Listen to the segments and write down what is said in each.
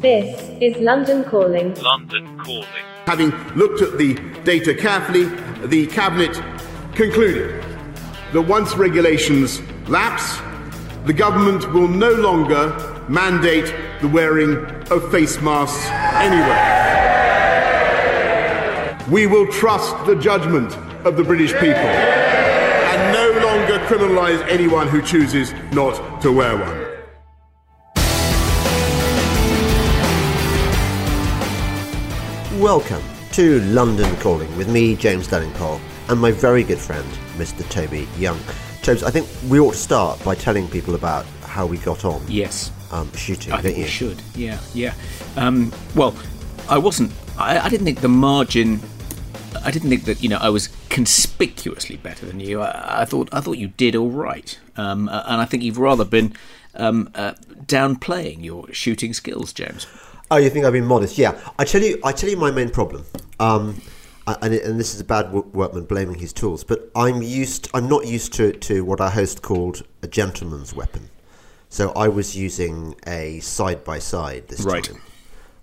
This is London Calling. London Calling. Having looked at the data carefully, the Cabinet concluded that once regulations lapse, the government will no longer mandate the wearing of face masks anywhere. We will trust the judgment of the British people and no longer criminalise anyone who chooses not to wear one. Welcome to London Calling with me, James Delingpole, and my very good friend, Mr. Toby Young. Tobes, I think we ought to start by telling people about how we got on Yes, um, shooting. I think we you? should. Yeah, yeah. Um, well, I wasn't. I, I didn't think the margin. I didn't think that you know I was conspicuously better than you. I, I thought I thought you did all right, um, and I think you've rather been um, uh, downplaying your shooting skills, James. Oh, you think I've been modest? Yeah, I tell you, I tell you my main problem. Um, and, and this is a bad workman blaming his tools, but I'm used. I'm not used to to what our host called a gentleman's weapon. So I was using a side by side this Right. time,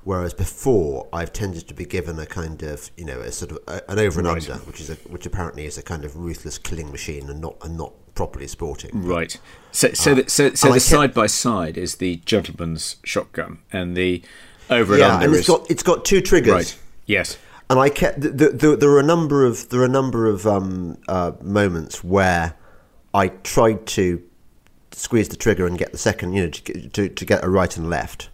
whereas before I've tended to be given a kind of you know a sort of a, an over and Right. under, which is a, which apparently is a kind of ruthless killing machine and not and not properly sporting. Right. So, so, the, so, so the side by side is the gentleman's shotgun, and the over and Yeah, under and is it's got it's got two triggers. right. Yes. and I kept the, the, the, there were a number of there are a number of um, uh, moments where I tried to squeeze the trigger and get the second, you know, to, get- to, to get a right and left,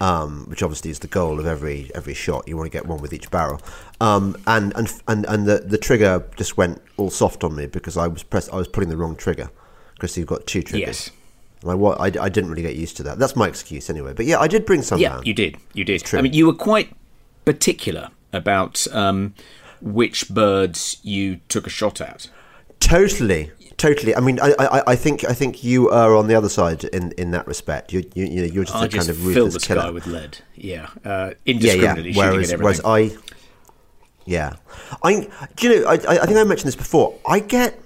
um, which obviously is the goal of every every shot. You want to get one with each barrel, um, and and and and the, the trigger just went all soft on me because I was press I was putting the wrong trigger because you've got two triggers. Yes. And I, I, I didn't really get used to that. That's my excuse anyway. But yeah, I did bring some Yeah, down. you did. You did. true. I mean, you were quite particular about um, which birds you took a shot at. Totally, totally. I mean, I, I, I think, I think you are on the other side in, in that respect. You, you, you know, you're just I a just kind of fill ruthless the killer. sky with lead. Yeah, uh, yeah, yeah. indiscriminately Whereas, whereas. I, yeah, I, do you know? I, I I think I mentioned this before. I get,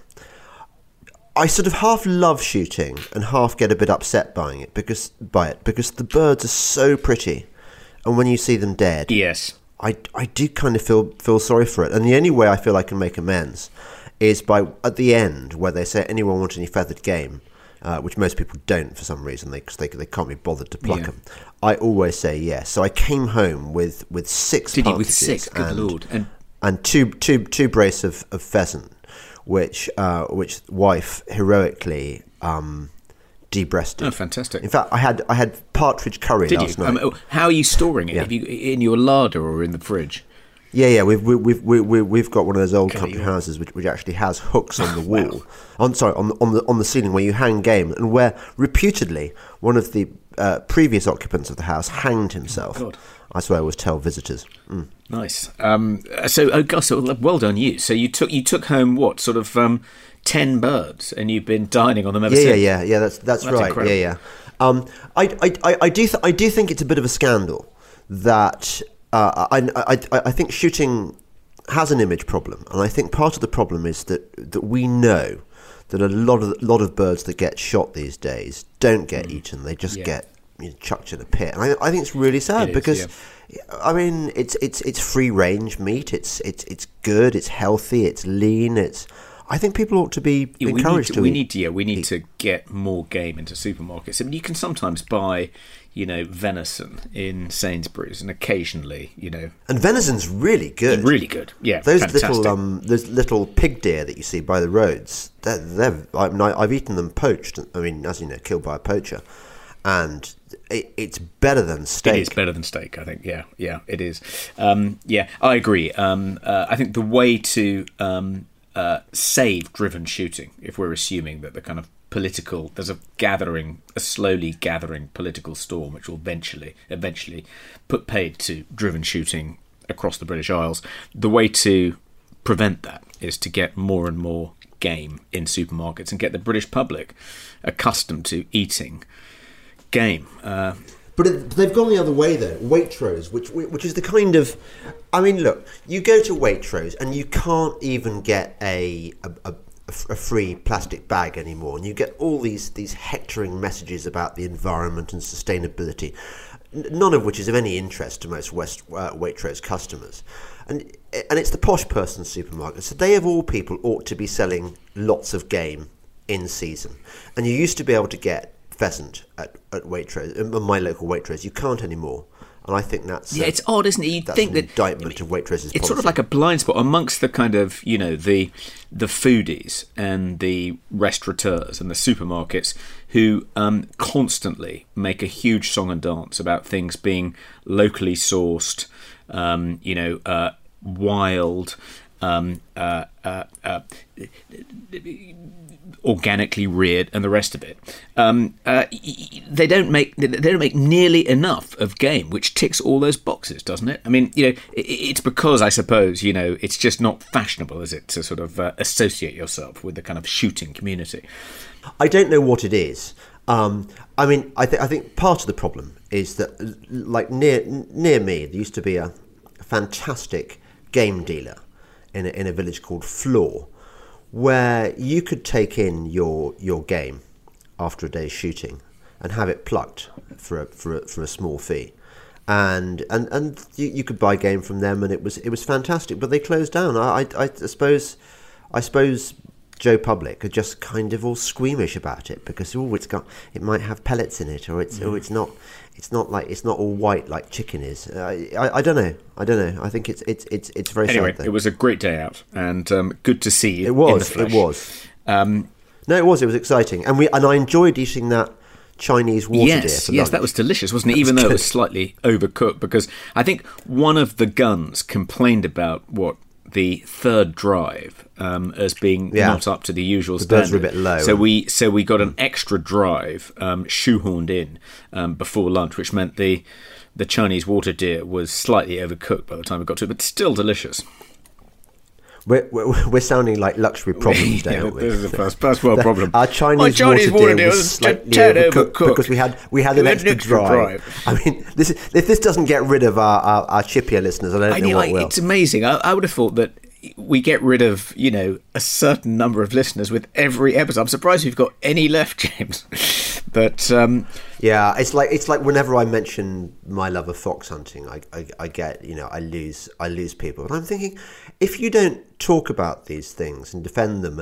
I sort of half love shooting and half get a bit upset by it because by it because the birds are so pretty, and when you see them dead, yes. I, I do kind of feel feel sorry for it, and the only way I feel I can make amends is by at the end where they say anyone want any feathered game, uh, which most people don't for some reason because they, they can't be bothered to pluck Yeah. them. I always say yes. So I came home with with six. Did you with six? Good and, lord! And and two two two brace of, of pheasant, which uh, which wife heroically um, debreasted. oh, fantastic! In fact, I had I had partridge curry Did last you? night. Um, oh, how are you storing it? Yeah. Have you in your larder or in the fridge? Yeah, yeah, we've we- we've we- we- we've got one of those old Okay, country yeah. houses which, which actually has hooks on the wall, on sorry on the, on the on the ceiling where you hang game, and where reputedly one of the uh, previous occupants of the house hanged himself. God. That's what I always tell visitors. Mm. Nice. Um, so, oh, gosh, well done you. So you took you took home what sort of um, ten birds, and you've been dining on them ever Yeah, yeah, since. yeah, yeah. That's that's, That's right. incredible. Yeah, yeah. Um, I, I, I, I do th- I do think it's a bit of a scandal that uh, I, I, I, I think shooting has an image problem, and I think part of the problem is that that we know that a lot of lot of birds that get shot these days don't get eaten; they just Mm. Yeah. get you know, chucked in a pit, and I, I think it's really sad It is, because. I mean, it's it's it's free range meat. It's it's it's good. It's healthy. It's lean. It's. I think people ought to be Yeah, we need encouraged to, to we eat. need to, yeah, we need to get more game into supermarkets. I mean, you can sometimes buy, you know, venison in Sainsbury's, and occasionally, you know, And venison's really good. really good. Yeah, Those fantastic. little um, those little pig deer that you see by the roads, they're, they're I mean, I, I've eaten them poached. I mean, as you know, killed by a poacher, and it, it's better than steak. It is better than steak, I think. Yeah, yeah, it is. Um, yeah, I agree. Um, uh, I think the way to um, uh, save driven shooting, if we're assuming that the kind of political, there's a gathering, a slowly gathering political storm, which will eventually, eventually, put paid to driven shooting across the British Isles. The way to prevent that is to get more and more game in supermarkets and get the British public accustomed to eating game. Uh, But it, they've gone the other way though. Waitrose, which which is the kind of, I mean, look, you go to Waitrose and you can't even get a a, a, a free plastic bag anymore, and you get all these these hectoring messages about the environment and sustainability. none of which is of any interest to most West uh, Waitrose customers. And and it's the posh person's supermarket. So they of all people ought to be selling lots of game in season. And you used to be able to get pheasant at, at Waitrose, uh, my local Waitrose. You can't anymore. And I think that's yeah, uh, it's odd, isn't it? You that's think an that indictment of Waitrose's. it's sort of like a blind spot amongst the kind of you know the the foodies and the restaurateurs and the supermarkets who um, constantly make a huge song and dance about things being locally sourced, um, you know, uh, wild. Um, uh, uh, uh, organically reared and the rest of it. Um, uh, they don't make they don't make nearly enough of game, which ticks all those boxes, doesn't it? I mean, you know, it's because I suppose you know it's just not fashionable, is it, to sort of uh, associate yourself with the kind of shooting community? I don't know what it is. Um, I mean, I, th- I think part of the problem is that, like near near me, there used to be a fantastic game dealer in a, in a village called Flore, where you could take in your your game after a day's shooting and have it plucked for a, for a, for a small fee. And and and you, you could buy game from them, and it was it was fantastic. But they closed down. I I, I suppose I suppose Joe Public are just kind of all squeamish about it because oh, it's got it might have pellets in it, or it's oh, it's not it's not like it's not all white like chicken is. Uh, I, I don't know. I don't know. I think it's it's it's it's very Anyway, sad. It was a great day out, and um, good to see you. It was. It was. Um, No, it was. It was exciting, and we and I enjoyed eating that Chinese water deer. yes, yes, lunch. that was delicious, wasn't it? Even though it was slightly overcooked, because I think one of the guns complained about what the third drive um, as being Yeah. not up to the usual The standard. were a bit low. So we so we got an extra drive um, shoehorned in um, before lunch, which meant the the Chinese water deer was slightly overcooked by the time we got to it, but still delicious. We're, we're, we're sounding like luxury problems Yeah, we? this is the first, first world problem. Our Chinese, My Chinese water, water deer was slightly overcooked, because we had we had an extra, an extra drive. I mean, this is, if this doesn't get rid of our, our, our chippier listeners, I don't I know mean, what will. it's amazing. I, I would have thought that we get rid of, you know, a certain number of listeners with every episode. I'm surprised we've got any left, James. But um, Yeah, it's like it's like whenever I mention my love of fox hunting, I, I, I get you know I lose I lose people, and I'm thinking if you don't talk about these things and defend them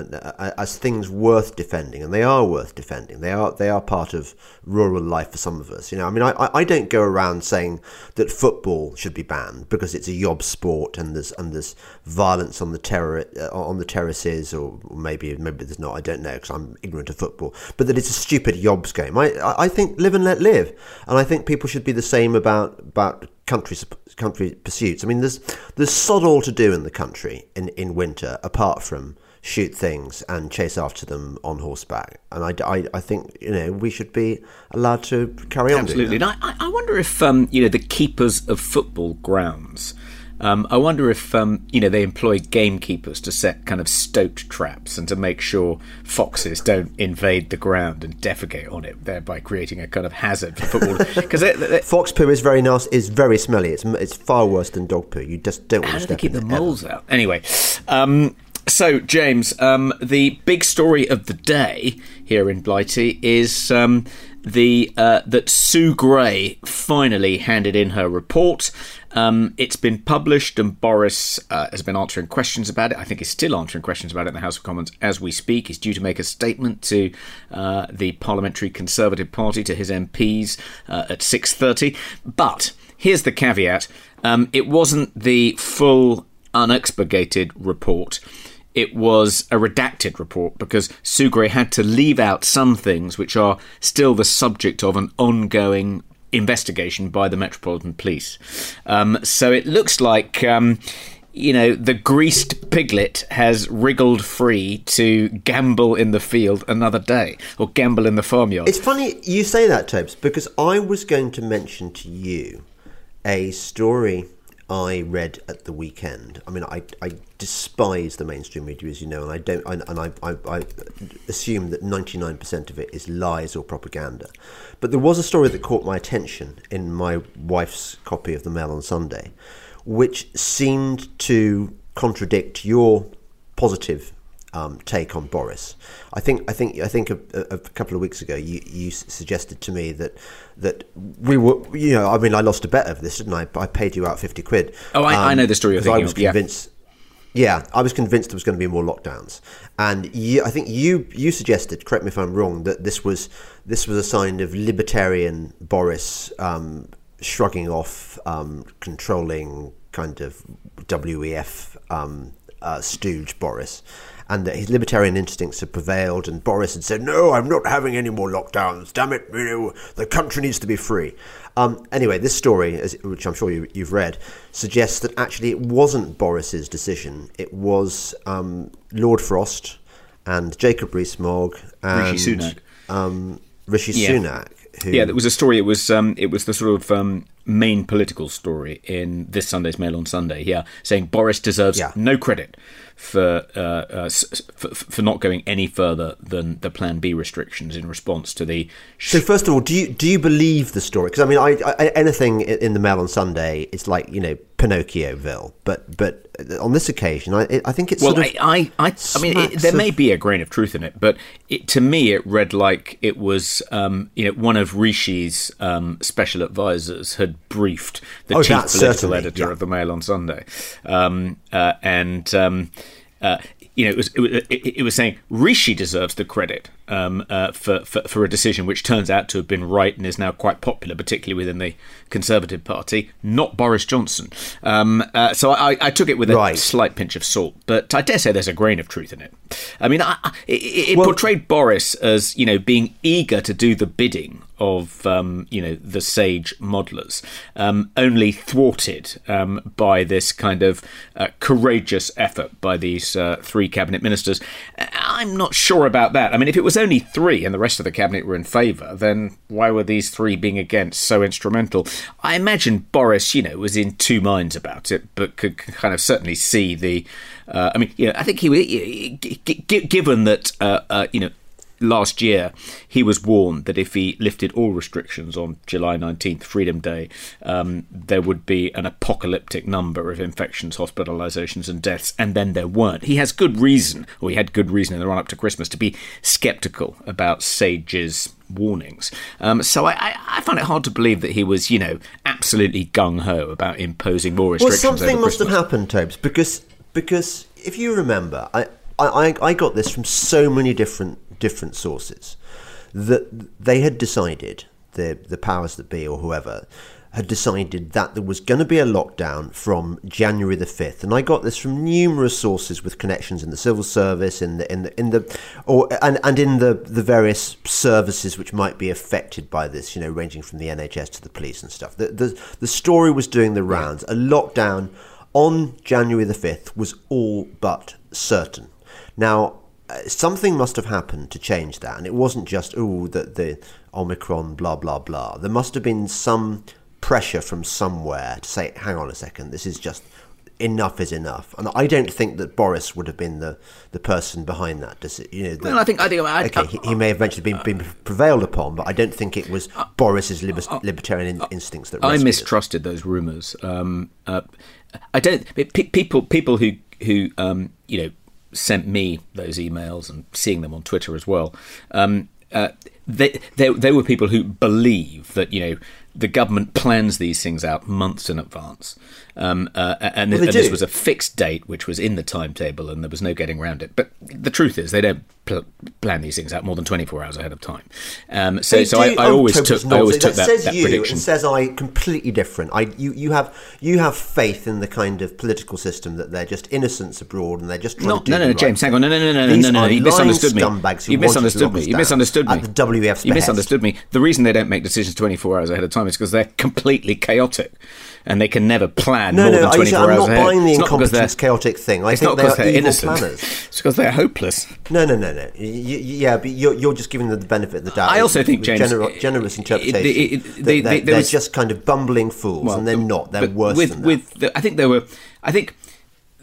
as things worth defending, and they are worth defending, they are they are part of rural life for some of us. You know, I mean, I, I- don't go around saying that football should be banned because it's a yob sport and there's and there's violence on the terror uh, on the terraces, or maybe maybe there's not. I don't know because I'm ignorant of football, but that it's a stupid yobs game. I I I think live and let live, and I think people should be the same about about country country pursuits. I mean, there's there's sod all to do in the country in in winter apart from shoot things and chase after them on horseback. And I, I, I think you know we should be allowed to carry on absolutely. And I, I wonder if, um, you know, the keepers of football grounds. Um, I wonder if um, you know they employ gamekeepers to set kind of stoat traps and to make sure foxes don't invade the ground and defecate on it, thereby creating a kind of hazard for football. Because. Fox poo is very nasty. Is very smelly. It's it's far worse than dog poo. You just don't want to do keep in the ever. moles out? Anyway, um, so James, um, the big story of the day here in Blighty is um, the uh, that Sue Gray finally handed in her report. Um, it's been published, and Boris uh, has been answering questions about it. I think he's still answering questions about it in the House of Commons as we speak. He's due to make a statement to uh, the Parliamentary Conservative Party to his MPs uh, at six thirty. But here's the caveat: um, it wasn't the full unexpurgated report. It was a redacted report because Sue Gray had to leave out some things which are still the subject of an ongoing investigation by the Metropolitan Police. Um, so it looks like. Um, you know, the greased piglet has wriggled free to gamble in the field another day, or gamble in the farmyard. It's funny you say that, Tobes, because I was going to mention to you a story I read at the weekend. I mean, I, I despise the mainstream media, as you know, and I don't, and, and I, I, I assume that ninety nine percent of it is lies or propaganda. But there was a story that caught my attention in my wife's copy of the Mail on Sunday, which seemed to contradict your positive um, take on Boris. I think I think I think a, a, couple of weeks ago you, you suggested to me that that we were you know I mean I lost a bet over this didn't I? I paid you out fifty quid. Oh, I, um, I know the story. I was convinced. Yeah. yeah. I was convinced there was going to be more lockdowns, and you, I think you you suggested, correct me if I'm wrong, that this was this was a sign of libertarian Boris um, shrugging off um, controlling kind of WEF um, uh, stooge Boris, and that his libertarian instincts had prevailed, and Boris had said, "No, I'm not having any more lockdowns. Damn it, you know, the country needs to be free." Um, anyway, this story, which I'm sure you, have read, suggests that actually it wasn't Boris's decision. It was um, Lord Frost and Jacob Rees-Mogg and Rishi Sunak. Um, Rishi yeah. Sunak. Who, yeah, it was a story. It was um, it was the sort of um, main political story in this Sunday's Mail on Sunday. Yeah, saying Boris deserves yeah. no credit for, uh, uh, for for not going any further than the Plan B restrictions in response to the. Sh- so first of all, do you do you believe the story? Because I mean, I, I, anything in the Mail on Sunday, it's like you know Pinocchioville, but but on this occasion, I I think it's well, sort of I I I, I mean, it, there of... may be a grain of truth in it, but it, to me, it read like it was um, you know one of Rishi's um, special advisors had briefed the oh, chief political editor yeah. of the Mail on Sunday, um, uh, and um, uh, you know, it was it, it, it, was saying Rishi deserves the credit um, uh, for, for, for a decision which turns out to have been right and is now quite popular, particularly within the Conservative Party, not Boris Johnson. Um, uh, so I, I, took it with a right. slight pinch of salt, but I dare say there's a grain of truth in it. I mean, I, it, it well, portrayed Boris as you know being eager to do the bidding of um, you know the sage modelers, um, only thwarted um, by this kind of uh, courageous effort by these uh, three cabinet ministers. I'm not sure about that. I mean, if it was only three and the rest of the cabinet were in favour, then why were these three being against so instrumental? I imagine Boris, you know, was in two minds about it, but could kind of certainly see the. Uh, I mean, you know, I think he, given that uh, uh, you know last year, he was warned that if he lifted all restrictions on July 19th, Freedom Day, um, there would be an apocalyptic number of infections, hospitalizations, and deaths, and then there weren't. He has good reason, or he had good reason in the run up to Christmas, to be skeptical about Sage's warnings. Um, so I, I, I, find it hard to believe that he was, you know, absolutely gung ho about imposing more restrictions. Well, something must have happened, Tobes, because because if you remember, I, I, I got this from so many different different sources. That they had decided the the powers that be or whoever had decided that there was going to be a lockdown from January the 5th and I got this from numerous sources with connections in the civil service in the in the in the or and, and in the the various services which might be affected by this you know ranging from the NHS to the police and stuff. The the, the story was doing the rounds. A lockdown on January the 5th was all but certain. Now something must have happened to change that, and it wasn't just oh that the Omicron blah blah blah. There must have been some pressure from somewhere to say, hang on a second, this is just enough is enough. And I don't think that Boris would have been the, the person behind that. Does it? You know, the, well, I think I think I, okay, I, he, he, may have eventually been, been prevailed upon, but I don't think it was Boris's liber- libertarian in, instincts that. I mistrusted those rumours. Um, uh, I don't. People people who who um, you know sent me those emails and seeing them on Twitter as well. Um, uh, they, they, they were people who believe that you know the government plans these things out months in advance. Um, uh, and, well, and this was a fixed date, which was in the timetable, and there was no getting around it. But the truth is, they don't pl- plan these things out more than 24 hours ahead of time. Um, so, so I, I, always took, I always took that, says that you, prediction. It says I completely different. I, you, you have, you have faith in the kind of political system that they're just innocents abroad and they're just trying no, to do no, no, no, James, right hang on, no, no, no, no, no, no, no, you misunderstood me. You misunderstood me. You misunderstood me. At the You misunderstood me. The reason they don't make decisions 24 hours ahead of time is because they're completely chaotic and they can never plan no, more no, than 24 I'm hours not ahead. buying the incompetence, chaotic thing. I it's think not because they're, innocent. planners. It's because they're hopeless. No, no, no, no. You, yeah, but you're, you're just giving them the benefit of the doubt. I also think, James, gener- generous interpretation. It, it, it, they, they, they're was, just kind of bumbling fools, well, and they're not. They're worse with, than that. With the, I think they were. I think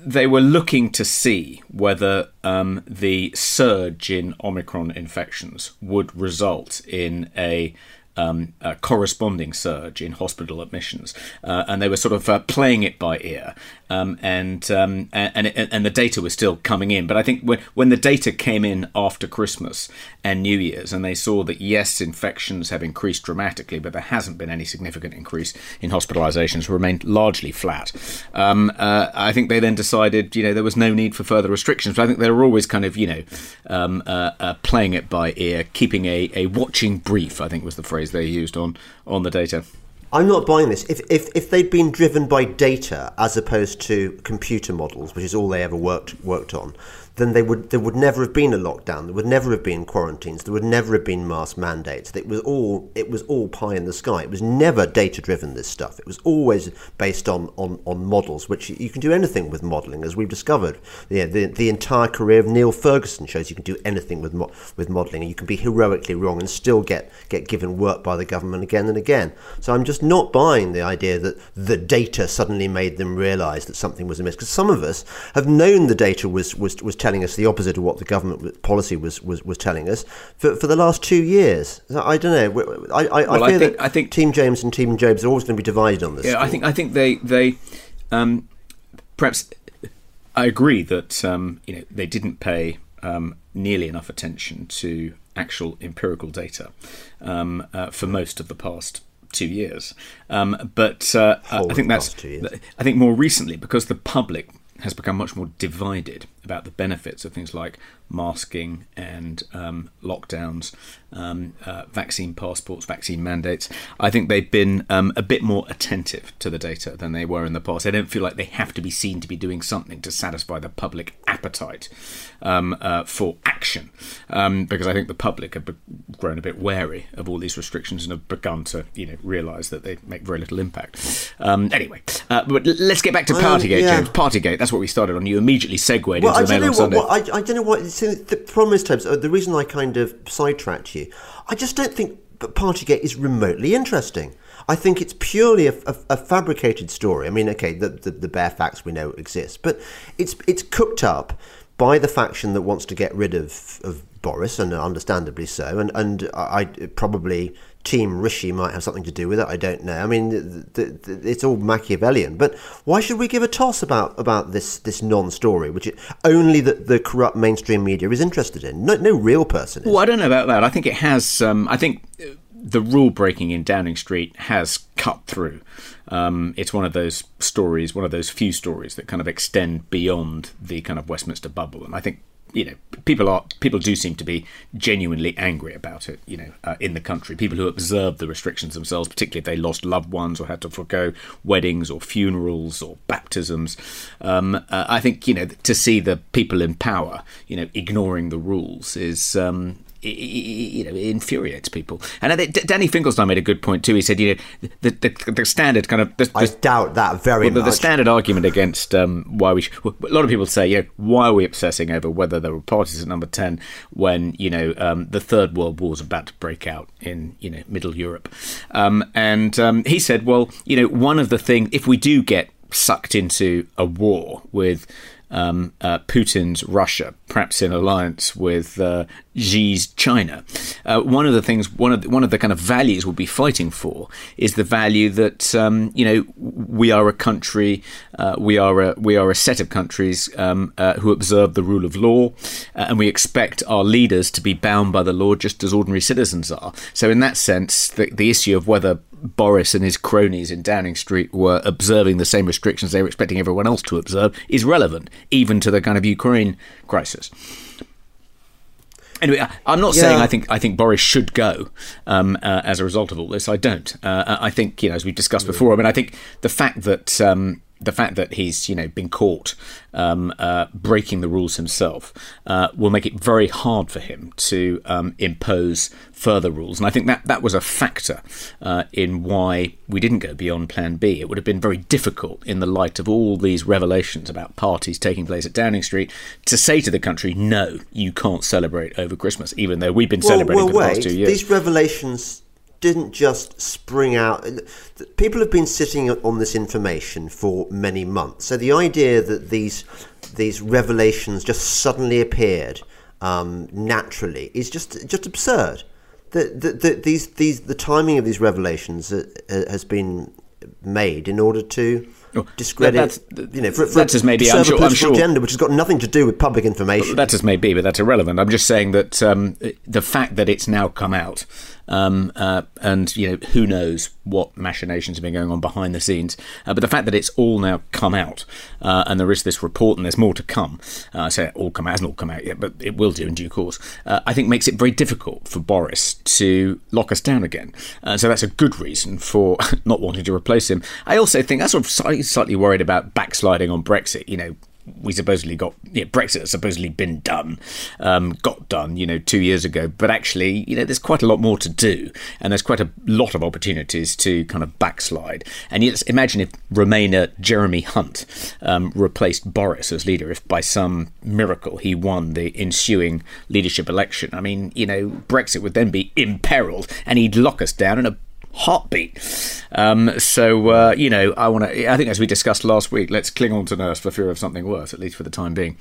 they were looking to see whether um, the surge in Omicron infections would result in a um, a corresponding surge in hospital admissions, uh, and they were sort of uh, playing it by ear. Um, and um, and and, and the data was still coming in, but I think when when the data came in after Christmas and New Year's, and they saw that yes, infections have increased dramatically, but there hasn't been any significant increase in hospitalisations, remained largely flat. Um, uh, I think they then decided, you know, there was no need for further restrictions. But I think they were always kind of, you know, um, uh, uh, playing it by ear, keeping a, a watching brief. I think was the phrase they used on on the data. I'm not buying this. If, if, if they'd been driven by data as opposed to computer models, which is all they ever worked worked on, then they would there would never have been a lockdown. There would never have been quarantines. There would never have been mask mandates. It was all it was all pie in the sky. It was never data driven. This stuff. It was always based on, on, on models, which you can do anything with modelling, as we've discovered. Yeah, the the entire career of Neil Ferguson shows you can do anything with mo- with modelling, and you can be heroically wrong and still get get given work by the government again and again. So I'm just not buying the idea that the data suddenly made them realise that something was amiss. Because some of us have known the data was was was telling us the opposite of what the government policy was, was, was telling us for, for the last two years. I don't know. I, I, well, I, fear I think, that I think Team James and Team Tobes are always going to be divided on this. Yeah, I think I think they they um, perhaps I agree that um, you know they didn't pay um, nearly enough attention to actual empirical data um, uh, for most of the past two years. Um, but uh, I think that's I think more recently because the public has become much more divided about the benefits of things like masking and um, lockdowns, um, uh, vaccine passports, vaccine mandates. I think they've been um, a bit more attentive to the data than they were in the past. They don't feel like they have to be seen to be doing something to satisfy the public appetite um, uh, for action, um, because I think the public have grown a bit wary of all these restrictions and have begun to, you know, realise that they make very little impact. Um, anyway, uh, but let's get back to Partygate, yeah. James. Partygate. That's what we started on. You immediately segued well, into the Mail on Sunday. What, I, I don't know what so the problem is, Tobes, uh, the reason I kind of sidetracked you, I just don't think Partygate is remotely interesting. I think it's purely a, a, a fabricated story. I mean, okay, the, the, the bare facts we know exist, but it's it's cooked up by the faction that wants to get rid of, of Boris, and understandably so, and and I, I probably Team Rishi might have something to do with it. I don't know. I mean, it's all Machiavellian. But why should we give a toss about about this this non-story, which it, only the, the corrupt mainstream media is interested in? No, no real person. Is. Well, I don't know about that. I think it has. Um, I think the rule breaking in Downing Street has cut through. Um, it's one of those stories, one of those few stories that kind of extend beyond the kind of Westminster bubble, and I think you know, people are people do seem to be genuinely angry about it. You know, uh, in the country, people who observe the restrictions themselves, particularly if they lost loved ones or had to forego weddings or funerals or baptisms. Um, uh, I think you know to see the people in power, you know, ignoring the rules is um, you know infuriates people. And Danny Finkelstein made a good point too. He said, you know, the the, the standard kind of the, I doubt that very well, much. The, standard argument against um, why we well, a lot of people say, you know, why are we obsessing over whether there were parties at number ten when you know um, the third world war is about to break out in you know Middle Europe? Um, and um, he said, well, you know, one of the things if we do get sucked into a war with um, uh, Putin's Russia, perhaps in alliance with uh, Xi's China. Uh, one of the things, one of the, one of the kind of values we'll be fighting for is the value that um, you know we are a country, uh, we are a we are a set of countries um, uh, who observe the rule of law, uh, and we expect our leaders to be bound by the law just as ordinary citizens are. So, in that sense, the, the issue of whether Boris and his cronies in Downing Street were observing the same restrictions they were expecting everyone else to observe is relevant, even to the kind of Ukraine crisis. Anyway, I'm not yeah. saying I think I think Boris should go um, uh, as a result of all this. I don't. Uh, I think you know, as we've discussed before. I mean, I think the fact that um, the fact that he's you know been caught um, uh, breaking the rules himself uh, will make it very hard for him to um, impose further rules, and I think that that was a factor uh, in why we didn't go beyond Plan B. It would have been very difficult in the light of all these revelations about parties taking place at Downing Street to say to the country, "No, you can't celebrate over Christmas," even though we've been well, celebrating well, for the wait. past two years. These revelations didn't just spring out. People have been sitting on this information for many months. So the idea that these these revelations just suddenly appeared um, naturally is just just absurd. the, the, the, these, these, the timing of these revelations uh, uh, has been made in order to Oh, discredit, that's- you know, for, for that's as maybe, I'm sure- I'm political sure- agenda, which has got nothing to do with public information. That as may be, but that's irrelevant. I'm just saying that um, the fact that it's now come out, um, uh, and you know who knows what machinations have been going on behind the scenes, uh, but the fact that it's all now come out, uh, and there is this report, and there's more to come. Uh, I say it all come out, hasn't all come out yet, but it will do in due course. Uh, I think makes it very difficult for Boris to lock us down again. Uh, so that's a good reason for not wanting to replace him. I also think I'm sort of slightly worried about backsliding on Brexit. You know, we supposedly got yeah, Brexit has supposedly been done, um, got done, you know, two years ago. But actually, you know, there's quite a lot more to do, and there's quite a lot of opportunities to kind of backslide. And yet, imagine if Remainer Jeremy Hunt um, replaced Boris as leader, if by some miracle he won the ensuing leadership election. I mean, you know, Brexit would then be imperiled, and he'd lock us down in a heartbeat. Um, so uh, you know, I want to. I think as we discussed last week, let's cling on to nurse for fear of something worse, at least for the time being.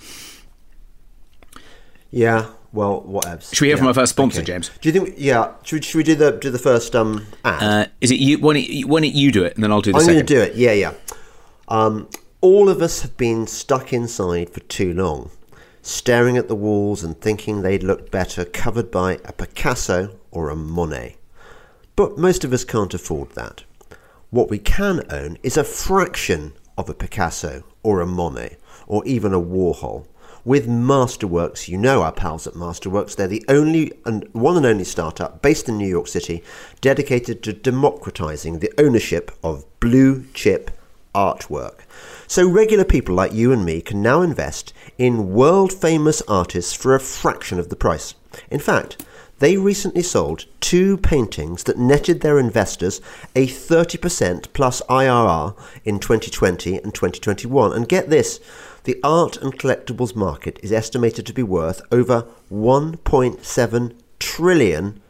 yeah, well, whatever. Should we hear yeah. from our first sponsor, okay. James? Do you think? Yeah, should we, should we do the do the first um ad? Uh, is it you? Why don't you, don't you do it, and then I'll do the I'm going to do it. Yeah, yeah. Um, all of us have been stuck inside for too long, staring at the walls and thinking they'd look better covered by a Picasso or a Monet. But most of us can't afford that. What we can own is a fraction of a Picasso or a Monet or even a Warhol. With Masterworks, you know our pals at Masterworks, they're the only and one and only startup based in New York City dedicated to democratizing the ownership of blue chip artwork. So regular people like you and me can now invest in world famous artists for a fraction of the price. In fact, they recently sold two paintings that netted their investors a 30% plus IRR in 2020 and 2021. And get this the art and collectibles market is estimated to be worth over $1.7 trillion.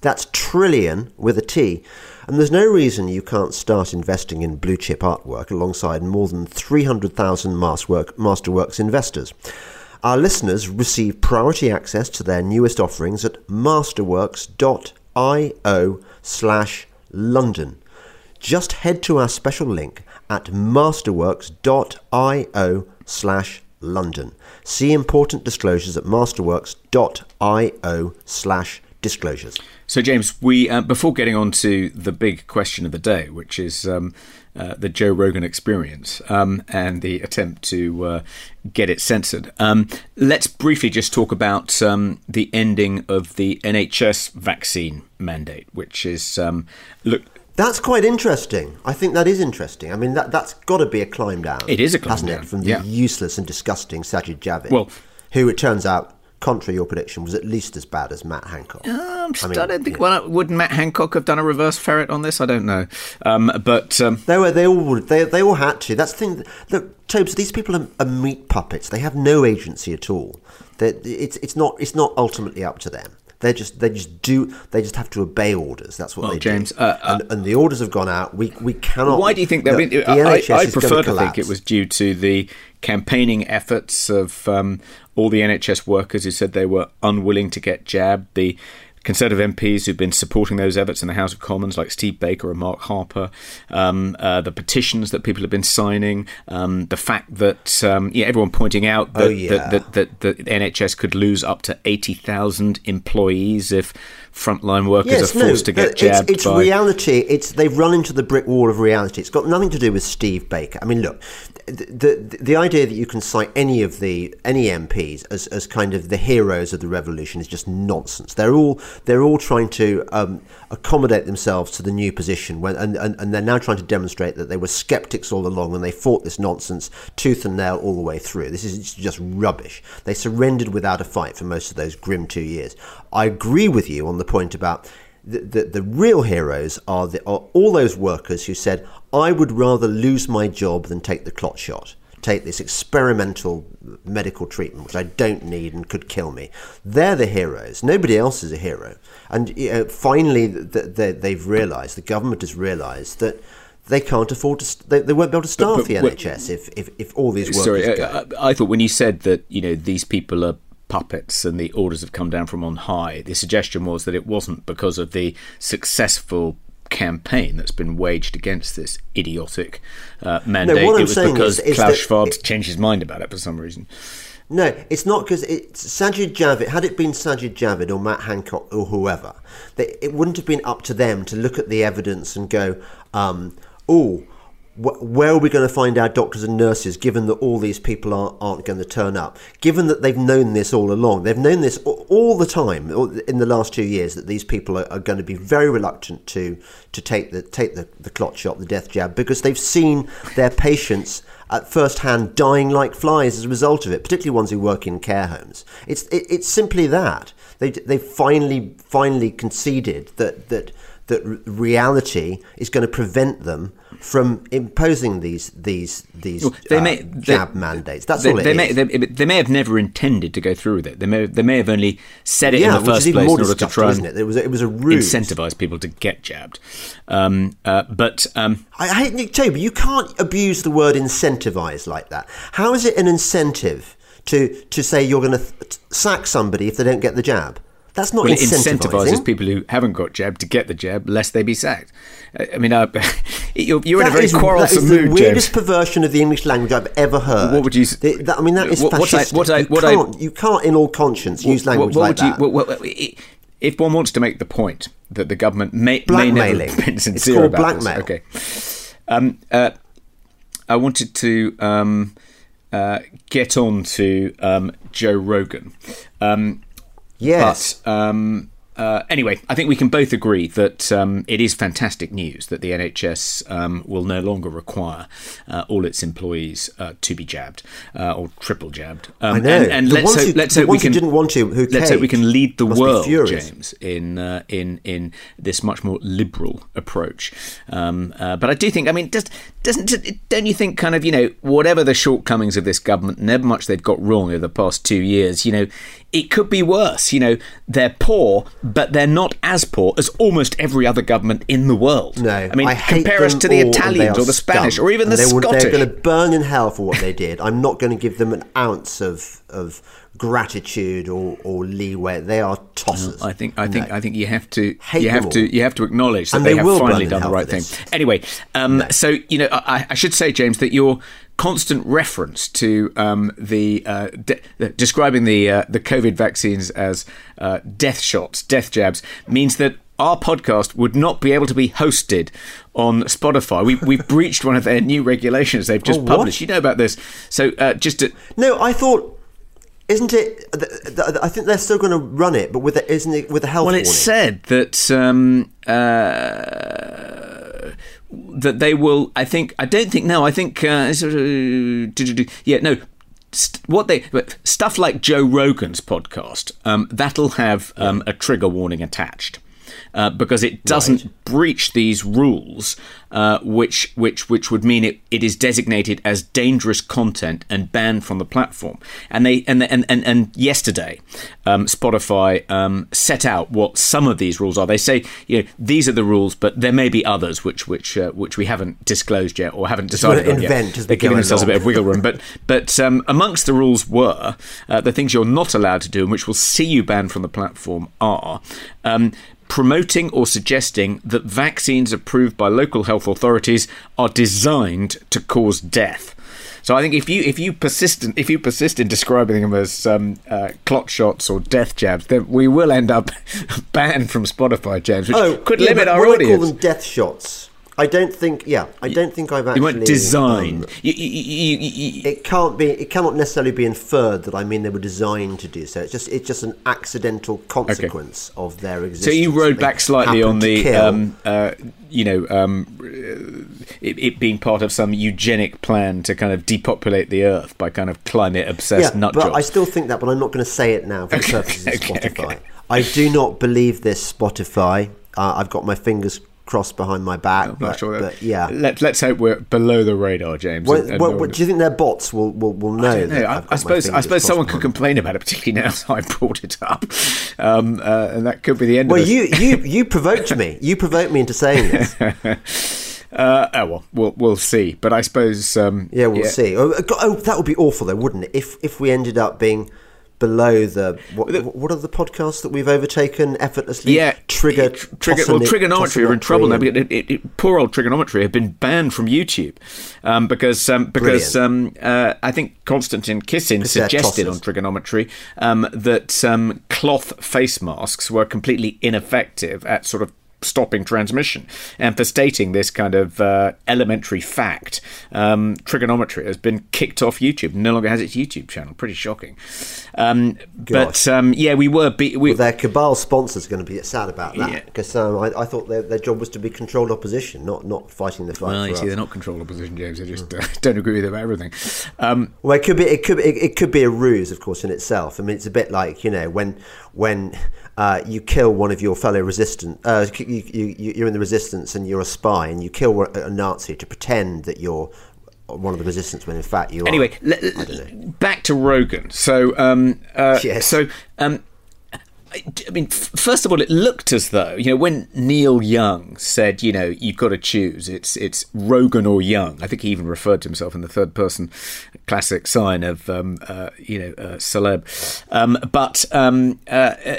That's trillion with a T. And there's no reason you can't start investing in blue chip artwork alongside more than 300,000 Masterwork, Masterworks investors. Our listeners receive priority access to their newest offerings at masterworks.io slash London. Just head to our special link at masterworks.io slash London. See important disclosures at masterworks.io slash disclosures. So, James, we uh, before getting on to the big question of the day, which is um, uh, the Joe Rogan experience um, and the attempt to uh, get it censored, um, let's briefly just talk about um, the ending of the NHS vaccine mandate, which is um, look. That's quite interesting. I think that is interesting. I mean, that, that's got to be a climb down. It is a climb hasn't down, it, from the yeah. useless and disgusting Sajid Javid, Well- who it turns out, contrary to your prediction, was at least as bad as Matt Hancock. Um, I, mean, don't think. Well, would Matt Hancock have done a reverse ferret on this? I don't know. Um, but um, They were. They all. would- They. They all had to. That's the thing. Look, Tobes. These people are, are meat puppets. They have no agency at all. They, it's. It's not. It's not ultimately up to them. They just. They just do. They just have to obey orders. That's what Well, they James, do. uh, uh, and, and the orders have gone out. We. We cannot. Why do you think that? Look, I, mean, I, I prefer gonna think it was due to the campaigning efforts of um, all the NHS workers who said they were unwilling to get jabbed. The Conservative MPs who've been supporting those efforts in the House of Commons, like Steve Baker and Mark Harper, um, uh, the petitions that people have been signing, um, the fact that um, yeah, everyone pointing out that, Oh, yeah. that, that, that the NHS could lose up to eighty thousand employees if frontline workers are forced to get it's, jabbed. It's by, reality. It's they've run into the brick wall of reality. It's got nothing to do with Steve Baker. I mean, look, the the, the idea that you can cite any of the any MPs as, as kind of the heroes of the revolution is just nonsense. They're all they're all trying to um, accommodate themselves to the new position, when, and, and and they're now trying to demonstrate that they were skeptics all along and they fought this nonsense tooth and nail all the way through. This is just rubbish. They surrendered without a fight for most of those grim two years. I agree with you on the point about the, the, the real heroes are, the, are all those workers who said, I would rather lose my job than take the clot shot, take this experimental medical treatment, which I don't need and could kill me. They're the heroes. Nobody else is a hero. And you know, finally, th- th- they've realised, the government has realised that they can't afford to, st- they, they won't be able to staff the NHS if, if, if all these workers Sorry, I I thought when you said that you know these people are puppets and the orders have come down from on high. The suggestion was that it wasn't because of the successful campaign that's been waged against this idiotic uh, mandate. what I'm it was saying because is- is Klaus Schwab it- changed his mind about it for some reason. No, it's not because it's Sajid Javid. Had it been Sajid Javid or Matt Hancock or whoever, they, it wouldn't have been up to them to look at the evidence and go, um, "Oh, where are we going to find our doctors and nurses? Given that all these people aren't, aren't going to turn up, given that they've known this all along, they've known this all, the time in the last two years that these people are, are going to be very reluctant to to take the take the, the clot shot, the death jab, because they've seen their patients." at first hand dying like flies as a result of it, particularly ones who work in care homes. It's it, it's simply that they they finally finally conceded that that that reality is going to prevent them from imposing these these these Well, they uh, may- they- jab mandates. That's they, all it they is. May, they, they may have never intended to go through with it. They may, they may have only said it yeah, in the first place in order to try and it? It was a, it was a ruse. incentivize people to get jabbed. Um, uh, but um, I, I hate Nick Tabor. You can't abuse the word incentivize like that. How is it an incentive to to say you're going to th- sack somebody if they don't get the jab? That's not well, it incentivizes people who haven't got jabbed to get the jab, lest they be sacked. I mean, uh, you're, you're in a very is- quarrelsome that is mood, the weirdest perversion of the English language I've ever heard. What would you The- that- I mean, that is What- what I- fascistic. what I- you, can't, you can't, in all conscience, use language like you- that. if one wants to make the point that the government may, may never have been It's sincere called about this. Okay. Um, uh, I wanted to um, uh, get on to um, Joe Rogan. Um, yes. but um, uh, anyway, I think we can both agree that um, it is fantastic news that the NHS um, will no longer require uh, all its employees uh, to be jabbed uh, or triple jabbed. Um, I know. And, and let's hope, who- let's hope we can didn't want to, who let's hope we can lead the world. James, in uh, in in this much more liberal approach. Um, uh, but I do think, I mean, does, doesn't don't you think, kind of, you know, whatever the shortcomings of this government, and however much they've got wrong over the past two years, you know, it could be worse. You know, they're poor, but they're not as poor as almost every other government in the world. no, I mean, hate compare us to the all and they Italians or the Spanish scum. or even the they Scottish. They're going to burn in hell for what they did. I'm not going to give them an ounce of of gratitude or, or leeway. They are tossers. I think I think No. I think you have to Hate you have to you have to acknowledge that And they, they have finally done the right thing. Anyway, um, so you know I, I should say, James, that your constant reference to um, the uh, de- the- describing the uh, the COVID vaccines as uh, death shots, death jabs, means that. Our podcast would not be able to be hosted on Spotify. We, we've breached one of their new regulations they've just Oh, published. You know about this. So, uh, just to, No, I thought. Isn't it? th- th- I think they're still going to run it, but with a, isn't it with a health Well, warning? it said that um, uh, that they will. I think. I don't think. No, I think. Uh, yeah, no. St- what they stuff like Joe Rogan's podcast um, that'll have um, a trigger warning attached. Uh, because it doesn't breach these rules, uh, which which which would mean it, it is designated as dangerous content and banned from the platform. And they and and and, and yesterday, um, Spotify um, set out what some of these rules are. They say you know these are the rules, but there may be others which which uh, which we haven't disclosed yet or haven't decided on yet. invent as They're giving themselves a bit of wiggle room. But but um, amongst the rules were uh, the things you're not allowed to do and which will see you banned from the platform are. Promoting or suggesting that vaccines approved by local health authorities are designed to cause death. So I think if you if you persist in, if you persist in describing them as um, uh, clot shots or death jabs, then we will end up banned from Spotify, James, which could Oh, yeah, limit our audience. call them death shots. I don't think. Yeah, I don't think I've actually. weren't designed. um, You- you- you- you- you- it can't be. It cannot necessarily be inferred that I mean they were designed to do so. It's just. It's just an accidental consequence of their existence. So you rode back slightly on the, um, uh, you know, um, uh, it, it being part of some eugenic plan to kind of depopulate the earth by kind of climate obsessed yeah, nut but jobs. I still think that. But I'm not going to say it now for the purposes of okay, Spotify. okay. I do not believe this Spotify. Uh, I've got my fingers crossed behind my back. I'm but, not sure. But yeah. Let, let's hope we're below the radar, James. Well, and- and well, no do you think their bots will will, will know? I, know. I, I suppose I suppose someone could complain about it, particularly now that I brought it up, um, uh, and that could be the end Well, of it. you you you provoked me. You provoked me into saying this. Uh, oh well, we'll we'll see. But I suppose um, Yeah, we'll see. Oh, oh, that would be awful, though, wouldn't it? If if we ended up being below the what, what are the podcasts that we've overtaken effortlessly? Yeah, trigger, it- trigger. Well, Triggernometry are in trouble now. Because it, it, poor old Triggernometry have been banned from YouTube um, because um, because um, uh, I think Konstantin Kisin suggested on Triggernometry um, that um, cloth face masks were completely ineffective at sort of stopping transmission and for stating this kind of uh, elementary fact um, Triggernometry has been kicked off youtube no longer has its youtube channel pretty shocking um, but um, yeah we were be- we, Well, their cabal sponsors are going to be sad about that Yeah. because um, I, I thought their, their job was to be controlled opposition, not not fighting the fight. Well, you see, us. they're not controlled opposition, James. They just uh, don't agree with them about everything. Um, Well, it could be it could it, it could be a ruse, of course, in itself. I mean, it's a bit like you know when when uh, you kill one of your fellow resistant, uh, you, you, you you're in the resistance and you're a spy and you kill a Nazi to pretend that you're one of the resistance when in fact you anyway, are. Anyway, back to Rogan. So, um, uh, Yes. so um, I mean, first of all, it looked as though you know when Neil Young said, you know, you've got to choose. It's it's Rogan or Young. I think he even referred to himself in the third person, classic sign of um, uh, you know uh, celeb. Um, but um, uh, uh,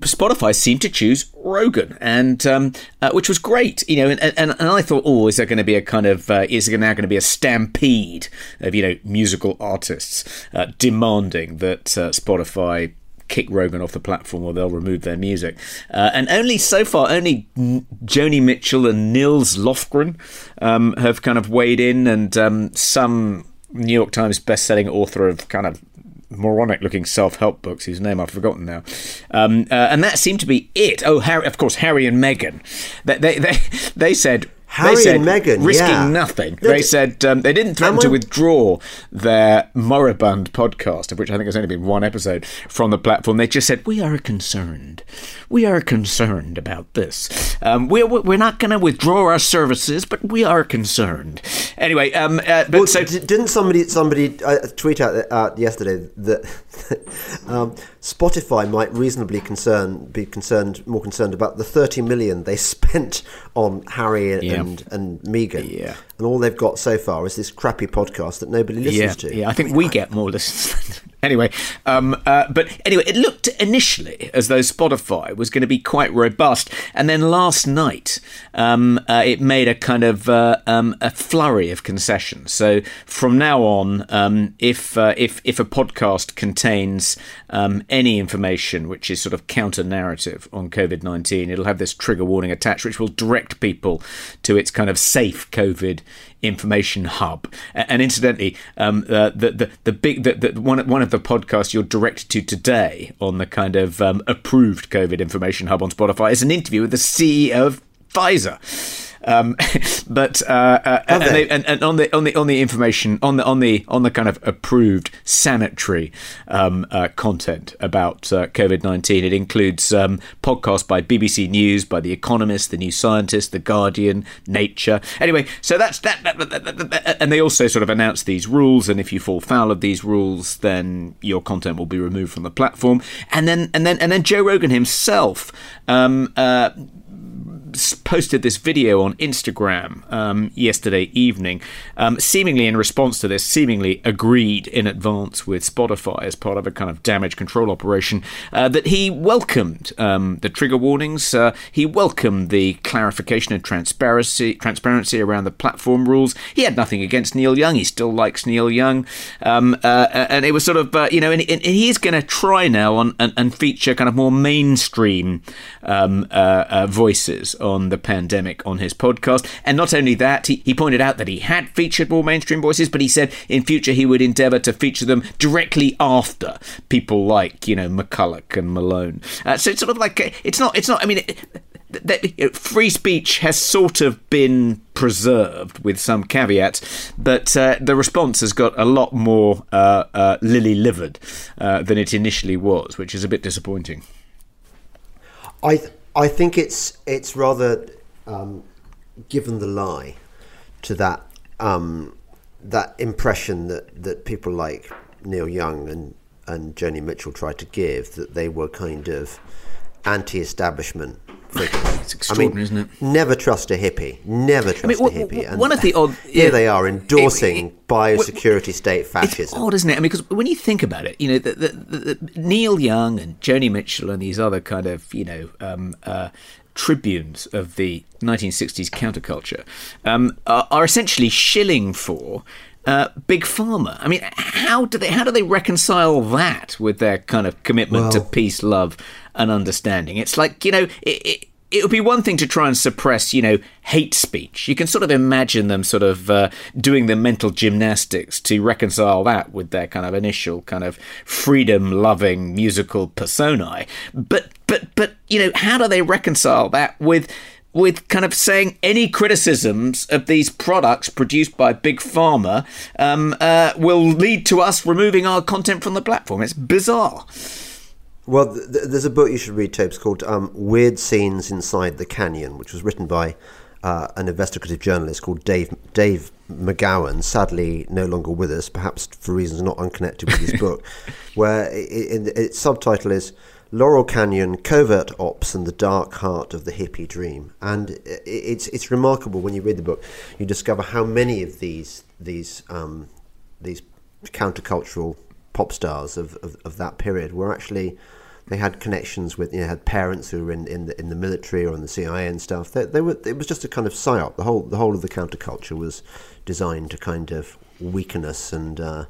Spotify seemed to choose Rogan, and um, uh, which was great. You know, and, and, and I thought, oh, is there going to be a kind of uh, is there now going to be a stampede of you know musical artists demanding that Spotify kick Rogan off the platform or they'll remove their music. Uh, and only so far, only Joni Mitchell and Nils Lofgren um, have kind of weighed in, and um, some New York Times best-selling author of kind of moronic looking self-help books whose name I've forgotten now. Um, uh, and that seemed to be it. Oh Harry of course Harry and Meghan. They, they, they, they said Harry they said, and Meghan, risking yeah. nothing. No, They said um, they didn't threaten to withdraw their moribund podcast, of which I think there's only been one episode from the platform. They just said we are concerned. We are concerned about this. Um, we're we're not going to withdraw our services, but we are concerned. Anyway, um, uh, but Well, so d- didn't somebody somebody uh, tweet out uh, yesterday that um, Spotify might reasonably concern be concerned more concerned about the thirty million they spent on Harry and Yeah. And, and Meghan, Yeah. and all they've got so far is this crappy podcast that nobody listens yeah, to. Yeah, I think we get more listens. Anyway, um, uh, but anyway, it looked initially as though Spotify was going to be quite robust, and then last night um, uh, it made a kind of uh, um, a flurry of concessions. So from now on, um, if uh, if if a podcast contains um, any information which is sort of counter narrative on COVID nineteen, it'll have this trigger warning attached, which will direct people to its kind of safe COVID information hub. And incidentally, um, uh, the, the the big the, the, one one of the podcasts you're directed to today on the kind of um, approved COVID information hub on Spotify is an interview with the CEO of Pfizer. Um, but uh, uh, and, they? they, and, and on the on the on the information on the on the on the kind of approved sanitary um, uh, content about uh, COVID nineteen, it includes um, podcasts by BBC News, by The Economist, The New Scientist, The Guardian, Nature. Anyway, so that's that, that, that, that- and they also sort of announce these rules, and if you fall foul of these rules, then your content will be removed from the platform. And then and then and then Joe Rogan himself. Um, uh, posted this video on Instagram um, yesterday evening, um, seemingly in response to this, seemingly agreed in advance with Spotify as part of a kind of damage control operation, uh, that he welcomed um, the trigger warnings. Uh, he welcomed the clarification and transparency, transparency around the platform rules. He had nothing against Neil Young. He still likes Neil Young, um, uh, and it was sort of uh, you know, and, and he's going to try now on and, and feature kind of more mainstream um, uh, uh, voices on the pandemic on his podcast. And not only that, he, he pointed out that he had featured more mainstream voices, but he said in future he would endeavour to feature them directly after people like you know McCullough and Malone. Uh, so it's sort of like uh, it's not it's not. I mean. It, that you know, free speech has sort of been preserved with some caveats, but uh, the response has got a lot more uh, uh, lily livered uh, than it initially was, which is a bit disappointing. I th- I think it's it's rather um, given the lie to that um, that impression that, that people like Neil Young and and Joni Mitchell tried to give that they were kind of anti-establishment figures. It's extraordinary, isn't it? Never trust a hippie. Never trust mean, a w- hippie. w- one of the odd- here yeah. they are endorsing It- it- biosecurity state It's fascism. odd, isn't it? I mean, because when you think about it, you know, the, the, the, Neil Young and Joni Mitchell and these other kind of, you know, um, uh, tribunes of the 1960s counterculture um, are, are essentially shilling for. Uh, big pharma. I mean, how do they how do they reconcile that with their kind of commitment to peace, love, and understanding? It's like you know, it, it, it would be one thing to try and suppress, you know, hate speech. You can sort of imagine them sort of uh, doing the mental gymnastics to reconcile that with their kind of initial kind of freedom-loving musical personae. But but but you know, how do they reconcile that with with kind of saying any criticisms of these products produced by big pharma um, uh, will lead to us removing our content from the platform? It's bizarre. Well, th- th- there's a book you should read, Tobes, called um, Weird Scenes Inside the Canyon, which was written by uh, an investigative journalist called Dave Dave McGowan, sadly no longer with us, perhaps for reasons not unconnected with his book, where i i its subtitle is Laurel Canyon, Covert Ops and the Dark Heart of the Hippie Dream. And i- it's, it's remarkable when you read the book, you discover how many of these, these, um, these countercultural pop stars of, of, of that period were actually they had connections with you know had parents who were in, in the in the military or in the CIA and stuff. They, they were it was just a kind of psyop. The whole the whole of the counterculture was designed to kind of weaken us and uh,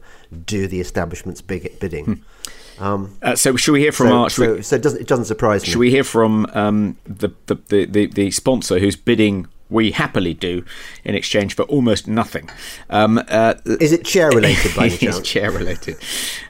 do the establishment's big bidding. Um, Uh, so, should we hear from so, our? should we- so, so it doesn't it doesn't surprise me. Should we hear from um, the, the, the, the sponsor who's bidding we happily do in exchange for almost nothing? Um, uh, Is it chair related by any chance? chair related.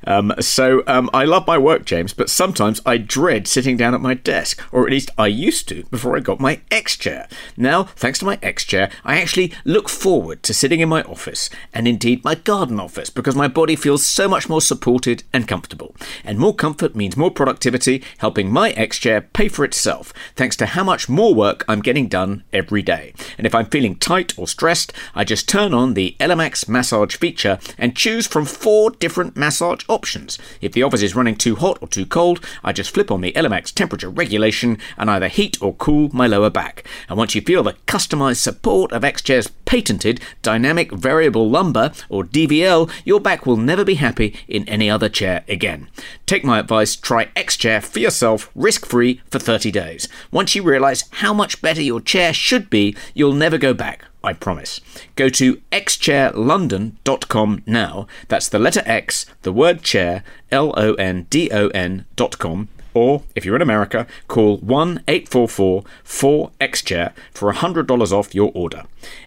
Um, so um, I love my work, James, but sometimes I dread sitting down at my desk, or at least I used to before I got my X chair. Now, thanks to my X chair, I actually look forward to sitting in my office and indeed my garden office because my body feels so much more supported and comfortable. And more comfort means more productivity, helping my X chair pay for itself, thanks to how much more work I'm getting done every day. And if I'm feeling tight or stressed, I just turn on the Elemax massage feature and choose from four different massage options. If the office is running too hot or too cold, I just flip on the Elemax temperature regulation and either heat or cool my lower back. And once you feel the customized support of Xchair's patented dynamic variable lumbar or DVL, your back will never be happy in any other chair again. Take my advice, try Xchair for yourself risk-free for 30 days. Once you realize how much better your chair should be, you'll never go back. I promise. Go to xchairlondon.com now. That's the letter X, the word chair, L O N D O N dot com. Or, if you're in America, call 1 844 4XChair for $100 off your order.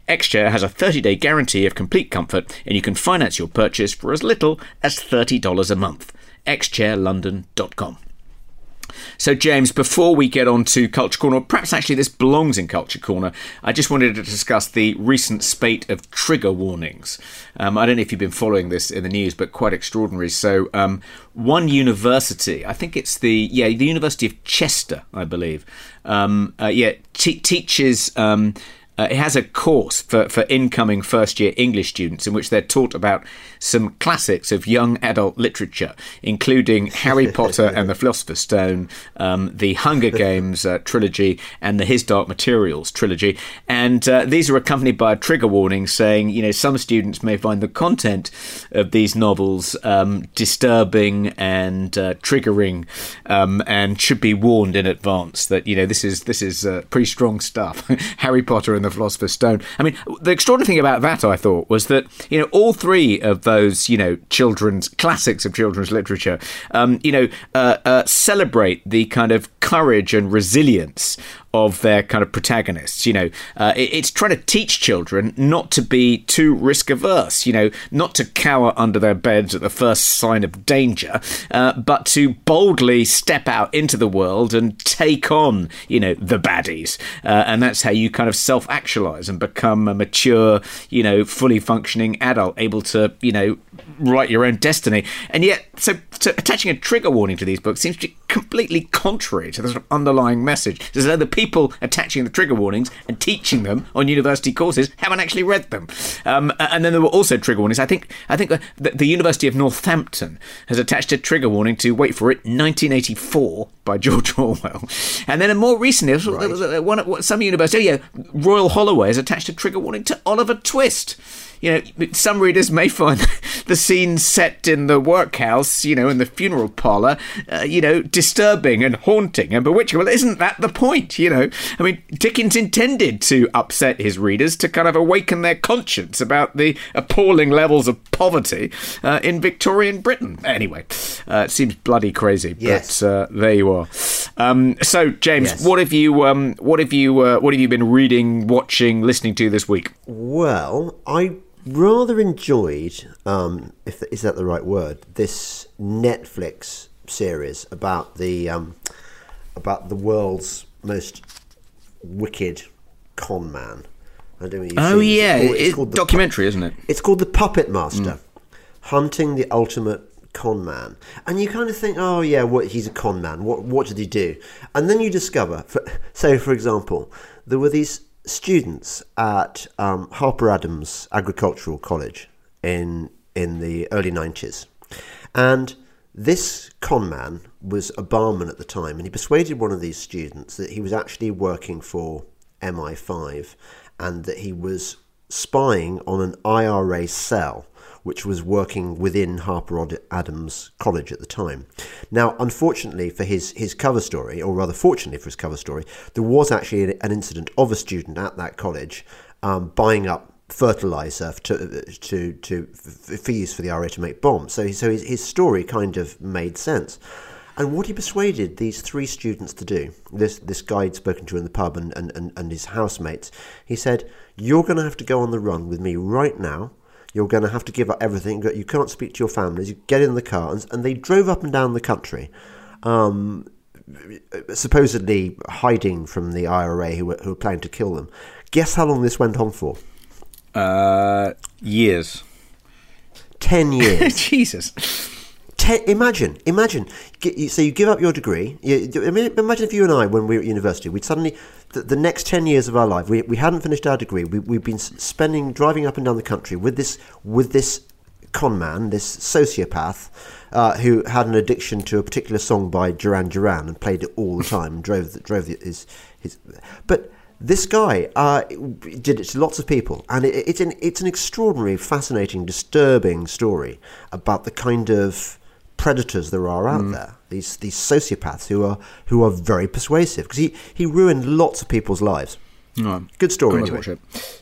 XChair has a 30 day guarantee of complete comfort, and you can finance your purchase for as little as $30 a month. xchairlondon.com. So, James, before we get on to Culture Corner, or perhaps actually this belongs in Culture Corner, I just wanted to discuss the recent spate of trigger warnings. Um, I don't know if you've been following this in the news, but quite extraordinary. So, um, one university, I think it's the yeah the University of Chester, I believe, um, uh, yeah, te- teaches. Uh, it has a course for, for incoming first year English students in which they're taught about some classics of young adult literature, including Harry Potter and the Philosopher's Stone, um, the Hunger Games uh, trilogy, and the His Dark Materials trilogy. And uh, these are accompanied by a trigger warning saying, you know, some students may find the content of these novels um, disturbing and uh, triggering, um, and should be warned in advance that you know this is this is uh, pretty strong stuff. Harry Potter and the Philosopher's Stone. I mean, the extraordinary thing about that, I thought, was that you know all three of those you know children's classics of children's literature, um, you know, uh, uh, celebrate the kind of courage and resilience of their kind of protagonists. You know, uh, it, it's trying to teach children not to be too risk averse. You know, not to cower under their beds at the first sign of danger, uh, but to boldly step out into the world and take on, you know, the baddies. Uh, and that's how you kind of self actualize and become a mature, you know, fully functioning adult, able to, you know, write your own destiny. And yet, so, so attaching a trigger warning to these books seems to be completely contrary to the sort of underlying message. As though the people attaching the trigger warnings and teaching them on university courses haven't actually read them. Um, and then there were also trigger warnings. I think I think the, the University of Northampton has attached a trigger warning to wait for it 1984 by George Orwell, and then more recently, right. one, some university, oh yeah, Royal Holloway has attached a trigger warning to Oliver Twist you know, some readers may find the scene set in the workhouse, you know, in the funeral parlour, uh, you know, disturbing and haunting and bewitching. Well, isn't that the point? You know, I mean, Dickens intended to upset his readers to kind of awaken their conscience about the appalling levels of poverty uh, in Victorian Britain. Anyway, uh, it seems bloody crazy, yes. but uh, there you are. Um, so, James, yes. what have you, um, what have you, uh, what have you been reading, watching, listening to this week? Well, I rather enjoyed, um, if is that the right word, this Netflix series about the um, about the world's most wicked con man. I don't know. oh yeah, it's, called, it's, called documentary, pu- isn't it? It's called the Puppet Master, mm. hunting the ultimate con man, and you kind of think, oh yeah, what he's a con man. What what did he do? And then you discover, for, so for example, there were these students at um, Harper Adams Agricultural College in in the early nineties, and this con man was a barman at the time, and he persuaded one of these students that he was actually working for MI5 and that he was spying on an IRA cell which was working within Harper Adams College at the time. Now, unfortunately for his, his cover story, or rather fortunately for his cover story, there was actually an incident of a student at that college um, buying up fertilizer to to to for use for the IRA to make bombs. So so his, his story kind of made sense. And what he persuaded these three students to do, this this guy had spoken to in the pub and, and, and, and his housemates, he said, You're going to have to go on the run with me right now you're going to have to give up everything. You can't speak to your families. You get in the car, and, and they drove up and down the country, um, supposedly hiding from the IRA who were, who were planning to kill them. Guess how long this went on for? Uh, years. Ten years. Jesus. Ten, imagine, imagine. So you give up your degree. You, I mean, imagine if you and I, when we were at university, we'd suddenly the, the next 10 years of our life, we, we hadn't finished our degree. We, we've been spending, driving up and down the country with this, with this con man, this sociopath, uh, who had an addiction to a particular song by Duran Duran and played it all the time and drove, the, drove the, his, his. But this guy uh, did it to lots of people, and it, it's, an, it's an extraordinary, fascinating, disturbing story about the kind of predators there are out mm. there. These these sociopaths who are who are very persuasive because he, he ruined lots of people's lives. Oh, Good story. Anyway. Watch it.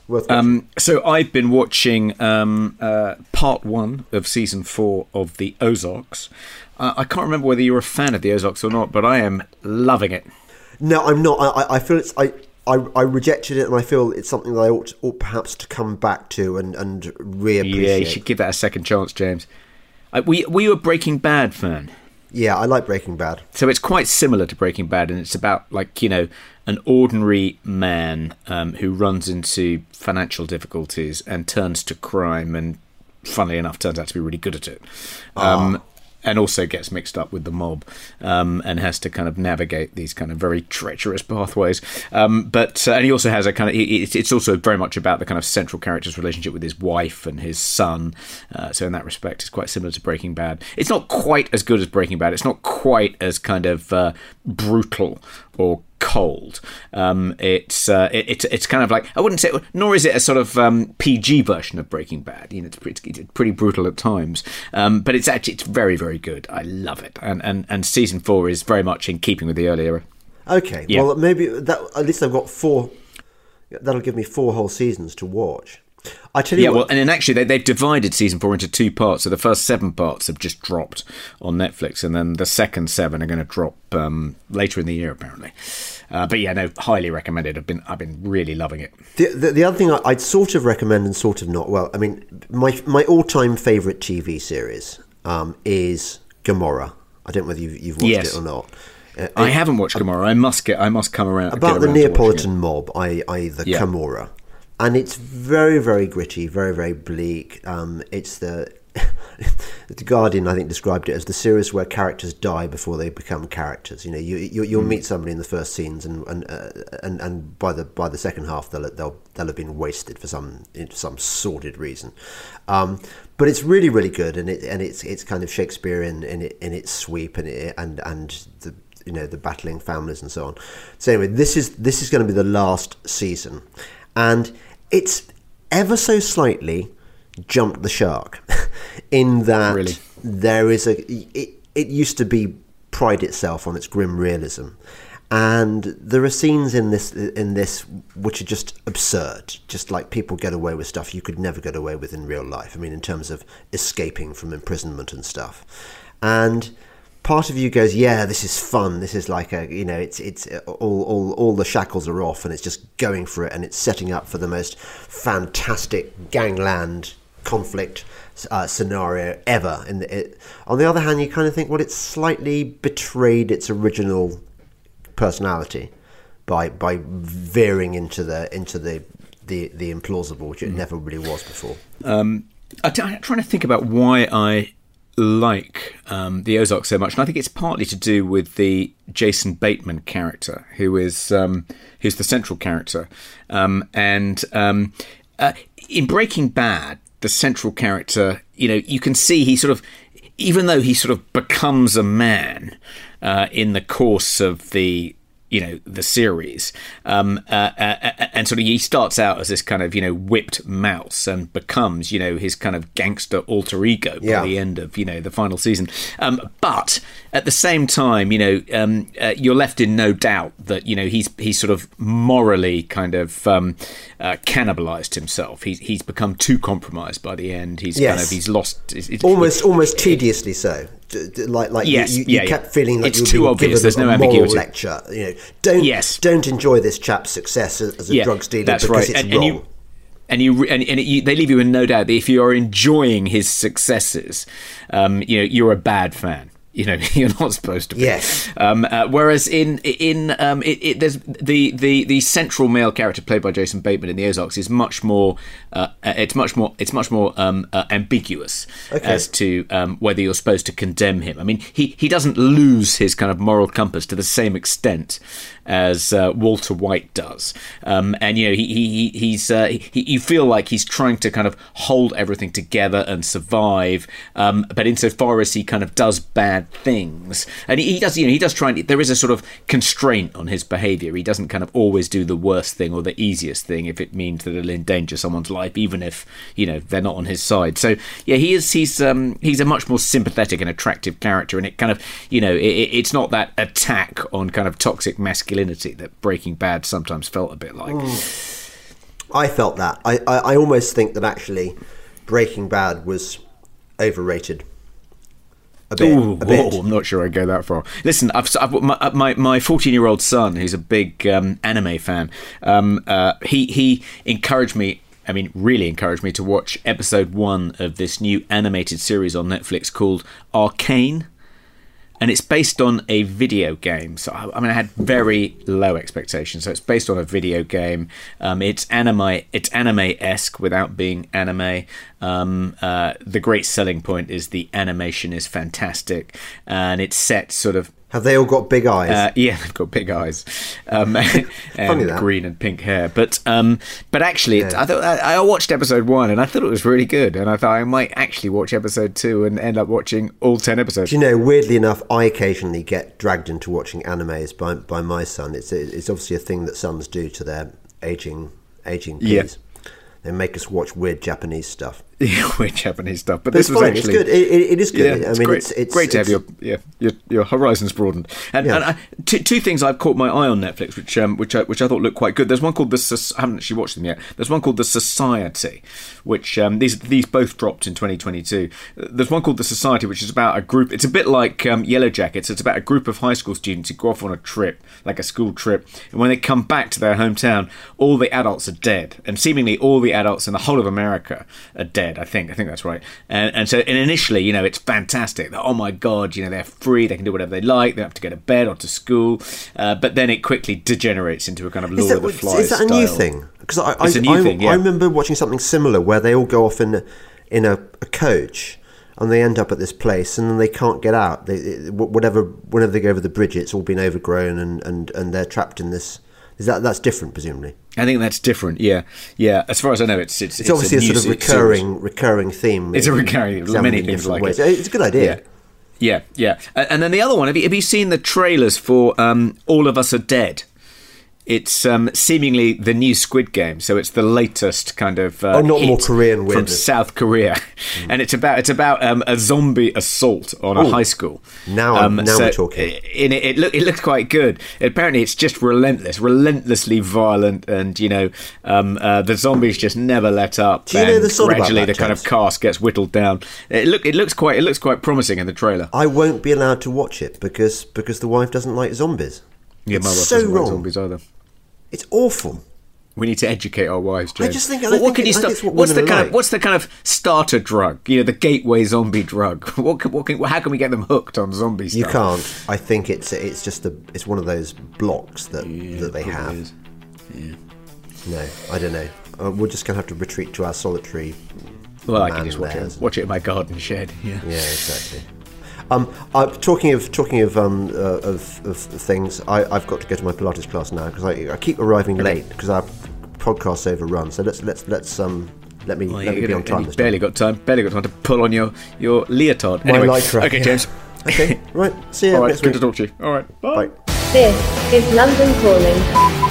Worth um, so I've been watching um, uh, part one of season four of the Ozarks. Uh, I can't remember whether you're a fan of the Ozarks or not, but I am loving it. No, I'm not. I, I feel it's I. I, I, rejected it, and I feel it's something that I ought, ought perhaps to come back to and, and reappreciate. Yeah, you should give that a second chance, James. Uh, were, were you a Breaking Bad fan? Yeah, I like Breaking Bad. So it's quite similar to Breaking Bad, and it's about like you know an ordinary man um, who runs into financial difficulties and turns to crime, and funnily enough, turns out to be really good at it. Um, oh and also gets mixed up with the mob um, and has to kind of navigate these kind of very treacherous pathways. Um, but uh, and he also has a kind of it's also very much about the kind of central character's relationship with his wife and his son. Uh, so in that respect, it's quite similar to Breaking Bad. It's not quite as good as Breaking Bad. It's not quite as kind of uh, brutal or cold. Um, it's uh, it, it's it's kind of like I wouldn't say, nor is it a sort of um, PG version of Breaking Bad. You know, it's pretty, it's pretty brutal at times, um, but it's actually it's very very good. I love it, and and and season four is very much in keeping with the earlier. Okay, yeah. well maybe that at least I've got four. That'll give me four whole seasons to watch. I tell you, yeah. What, well, and then actually, they, they've divided season four into two parts. So the first seven parts have just dropped on Netflix, and then the second seven are going to drop um, later in the year, apparently. Uh, but yeah, no, highly recommended. I've been I've been really loving it. The the, the other thing I, would sort of recommend and sort of not. Well, I mean, my my all time favorite TV series um, is Gomorrah. I don't know whether you've, you've watched yes. it or not. Uh, I haven't watched Gomorrah. I must get. I must come around. About the Neapolitan mob, I, I the yeah. Camorra and it's very very gritty very very bleak um, it's the the Guardian, I think, described it as the series where characters die before they become characters. You know, you, you you'll meet somebody in the first scenes, and and, uh, and and by the by the second half, they'll they'll they'll have been wasted for some some sordid reason. Um, but it's really really good, and it and it's it's kind of Shakespearean in it in its sweep, and it, and and the you know the battling families and so on. So anyway, this is this is going to be the last season, and it's ever so slightly jumped the shark in that Really? there is a it, it used to be pride itself on its grim realism. And there are scenes in this in this which are just absurd. Just like people get away with stuff you could never get away with in real life. I mean in terms of escaping from imprisonment and stuff. And part of you goes yeah this is fun. This is like a you know it's it's uh, all all, all the shackles are off and it's just going for it and it's setting up for the most fantastic gangland conflict uh, scenario ever. And it, on the other hand you kind of think well it's slightly betrayed its original personality by by veering into the into the the, the implausible which it mm. never really was before. Um, I t- I'm trying to think about why I like um, the Ozark so much, and I think it's partly to do with the Jason Bateman character, who is um, who's the central character, um, and um, uh, in Breaking Bad, the central character, you know, you can see he sort of, even though he sort of becomes a man uh, in the course of the you know the series. Um, uh, uh, and sort of he starts out as this kind of you know whipped mouse and becomes you know his kind of gangster alter ego by Yeah. the end of you know the final season. Um, but at the same time you know um, uh, you're left in no doubt that you know he's he's sort of morally kind of um, uh, cannibalized himself. He's he's become too compromised by the end. He's kind of he's lost it's- it's- almost almost tediously so like like Yes, you, you, yeah, you yeah. kept feeling like It's you were too being obvious, given there's a no moral ambiguity. lecture you know don't Yes. don't enjoy this chap's success as, as a drug dealer that's because right. it's and, wrong and you and you and, and it, you, they leave you in no doubt that if you are enjoying his successes, um, you know you're a bad fan. You know you're not supposed to be. Yes. Um, uh, whereas in in um, it, it, there's the, the the central male character played by Jason Bateman in the Ozarks is much more. Uh, uh, it's much more. It's much more um, uh, ambiguous as to um, whether you're supposed to condemn him. I mean, he he doesn't lose his kind of moral compass to the same extent as uh, Walter White does. Um, and you know, he, he he- he's uh, he, you feel like he's trying to kind of hold everything together and survive. Um, but insofar as he kind of does bad things, and he, he does, you know, he does try and there is a sort of constraint on his behaviour. He doesn't kind of always do the worst thing or the easiest thing if it means that it'll endanger someone's life, even if you know they're not on his side. So yeah, he is he's um, he's a much more sympathetic and attractive character, and it kind of you know it, it- it's not that attack on kind of toxic masculinity that Breaking Bad sometimes felt a bit like. I felt that. I, I, I almost think that actually Breaking Bad was overrated. A bit. Ooh, a bit. whoa, I'm not sure I'd go that far. Listen, I've, I've my my my 14 year old son, who's a big um, anime fan, um, uh, he he encouraged me. I mean, really encouraged me to watch episode one of this new animated series on Netflix called Arcane. And it's based on a video game. So I I mean, I had very low expectations. So it's based on a video game. Um, it's anime. It's anime esque without being anime. Um, uh, the great selling point is the animation is fantastic, and it's set sort of Have they all got big eyes? uh, yeah, they've got big eyes, um, and that. green and pink hair. But um, but actually, it, I thought I, I watched episode one and I thought it was really good, and I thought I might actually watch episode two and end up watching all ten episodes. Do you know, weirdly enough, I occasionally get dragged into watching animes by by my son. It's it's obviously a thing that sons do to their aging aging Yeah. They make us watch weird Japanese stuff. weird Japanese stuff. But But this it's was fine. actually It's good. It, it, it is good. Yeah, I it's mean, great. it's, it's great to have your yeah your, your horizons broadened. And, Yeah. and I, two, two things I've caught my eye on Netflix, which um, which I, which I thought looked quite good. There's one called the I haven't actually watched them yet. There's one called the Society, which um, these these both dropped in 2022. There's one called the Society, which is about a group. It's a bit like um, Yellow Jackets. It's about a group of high school students who go off on a trip, like a school trip, and when they come back to their hometown, all the adults are dead, and seemingly all the adults in the whole of America are dead. I think I think that's right. And, and so and initially, you know, it's fantastic. That, oh my god, you know, they're free. They can do whatever they like. They don't have to go to bed or to school. Uh, but then it quickly degenerates into a kind of Lord that, of the Flies. is that a new thing? Because I, I, I, thing, yeah. I remember watching something similar where they all go off in in a, a coach and they end up at this place, and then they can't get out. They whatever whenever they go over the bridge, it's all been overgrown, and, and, and they're trapped in this. Is that that's different, presumably? I think that's different. Yeah, yeah. As far as I know, it's it's, It's, obviously a, new sort of recurring series. recurring theme. It's a recurring- many things like ways. it. It's a good idea. Yeah. Yeah, yeah. And then the other one, have you, have you seen the trailers for um, All of Us Are Dead? It's um, seemingly the new Squid Game, so it's the latest kind of uh, Oh, not more Korean from weirdness. South Korea, and it's about it's about um, a zombie assault on a high school. Now- um, now so we're talking. In it, it, look, it looks quite good. Apparently, it's just relentless, relentlessly violent, and you know, um, uh, the zombies just never let up. Do you know the sort gradually the kind of cast gets whittled down. It look it looks quite it looks quite promising in the trailer. I won't be allowed to watch it because because the wife doesn't like zombies. Yeah, it's my wife so doesn't like wrong. zombies either. It's awful. We need to educate our wives, James. just think- I what, can you I start? what what's the kind like. of what's the kind of starter drug? You know, the gateway zombie drug. What can, what can, how can we get them hooked on zombie stuff? You can't. I think it's it's just a it's one of those blocks that that they have. is. No, I don't know. Uh, we're just gonna have to retreat to our solitary. Well, I can just watch it. Watch it in my garden shed. Yeah. Yeah, exactly. Um, uh, talking of talking of um uh, of, of things, I, I've got to go to my Pilates class now because I, I keep arriving late because our podcast's overrun. So let's let's let's um let me Well, let me be on time this barely time. got time. Barely got time to pull on your your leotard. My Anyway, lycra, okay, yeah. James. Okay, right. See you All right, next good week. to talk to you. All right, bye. Bye. This is London Calling.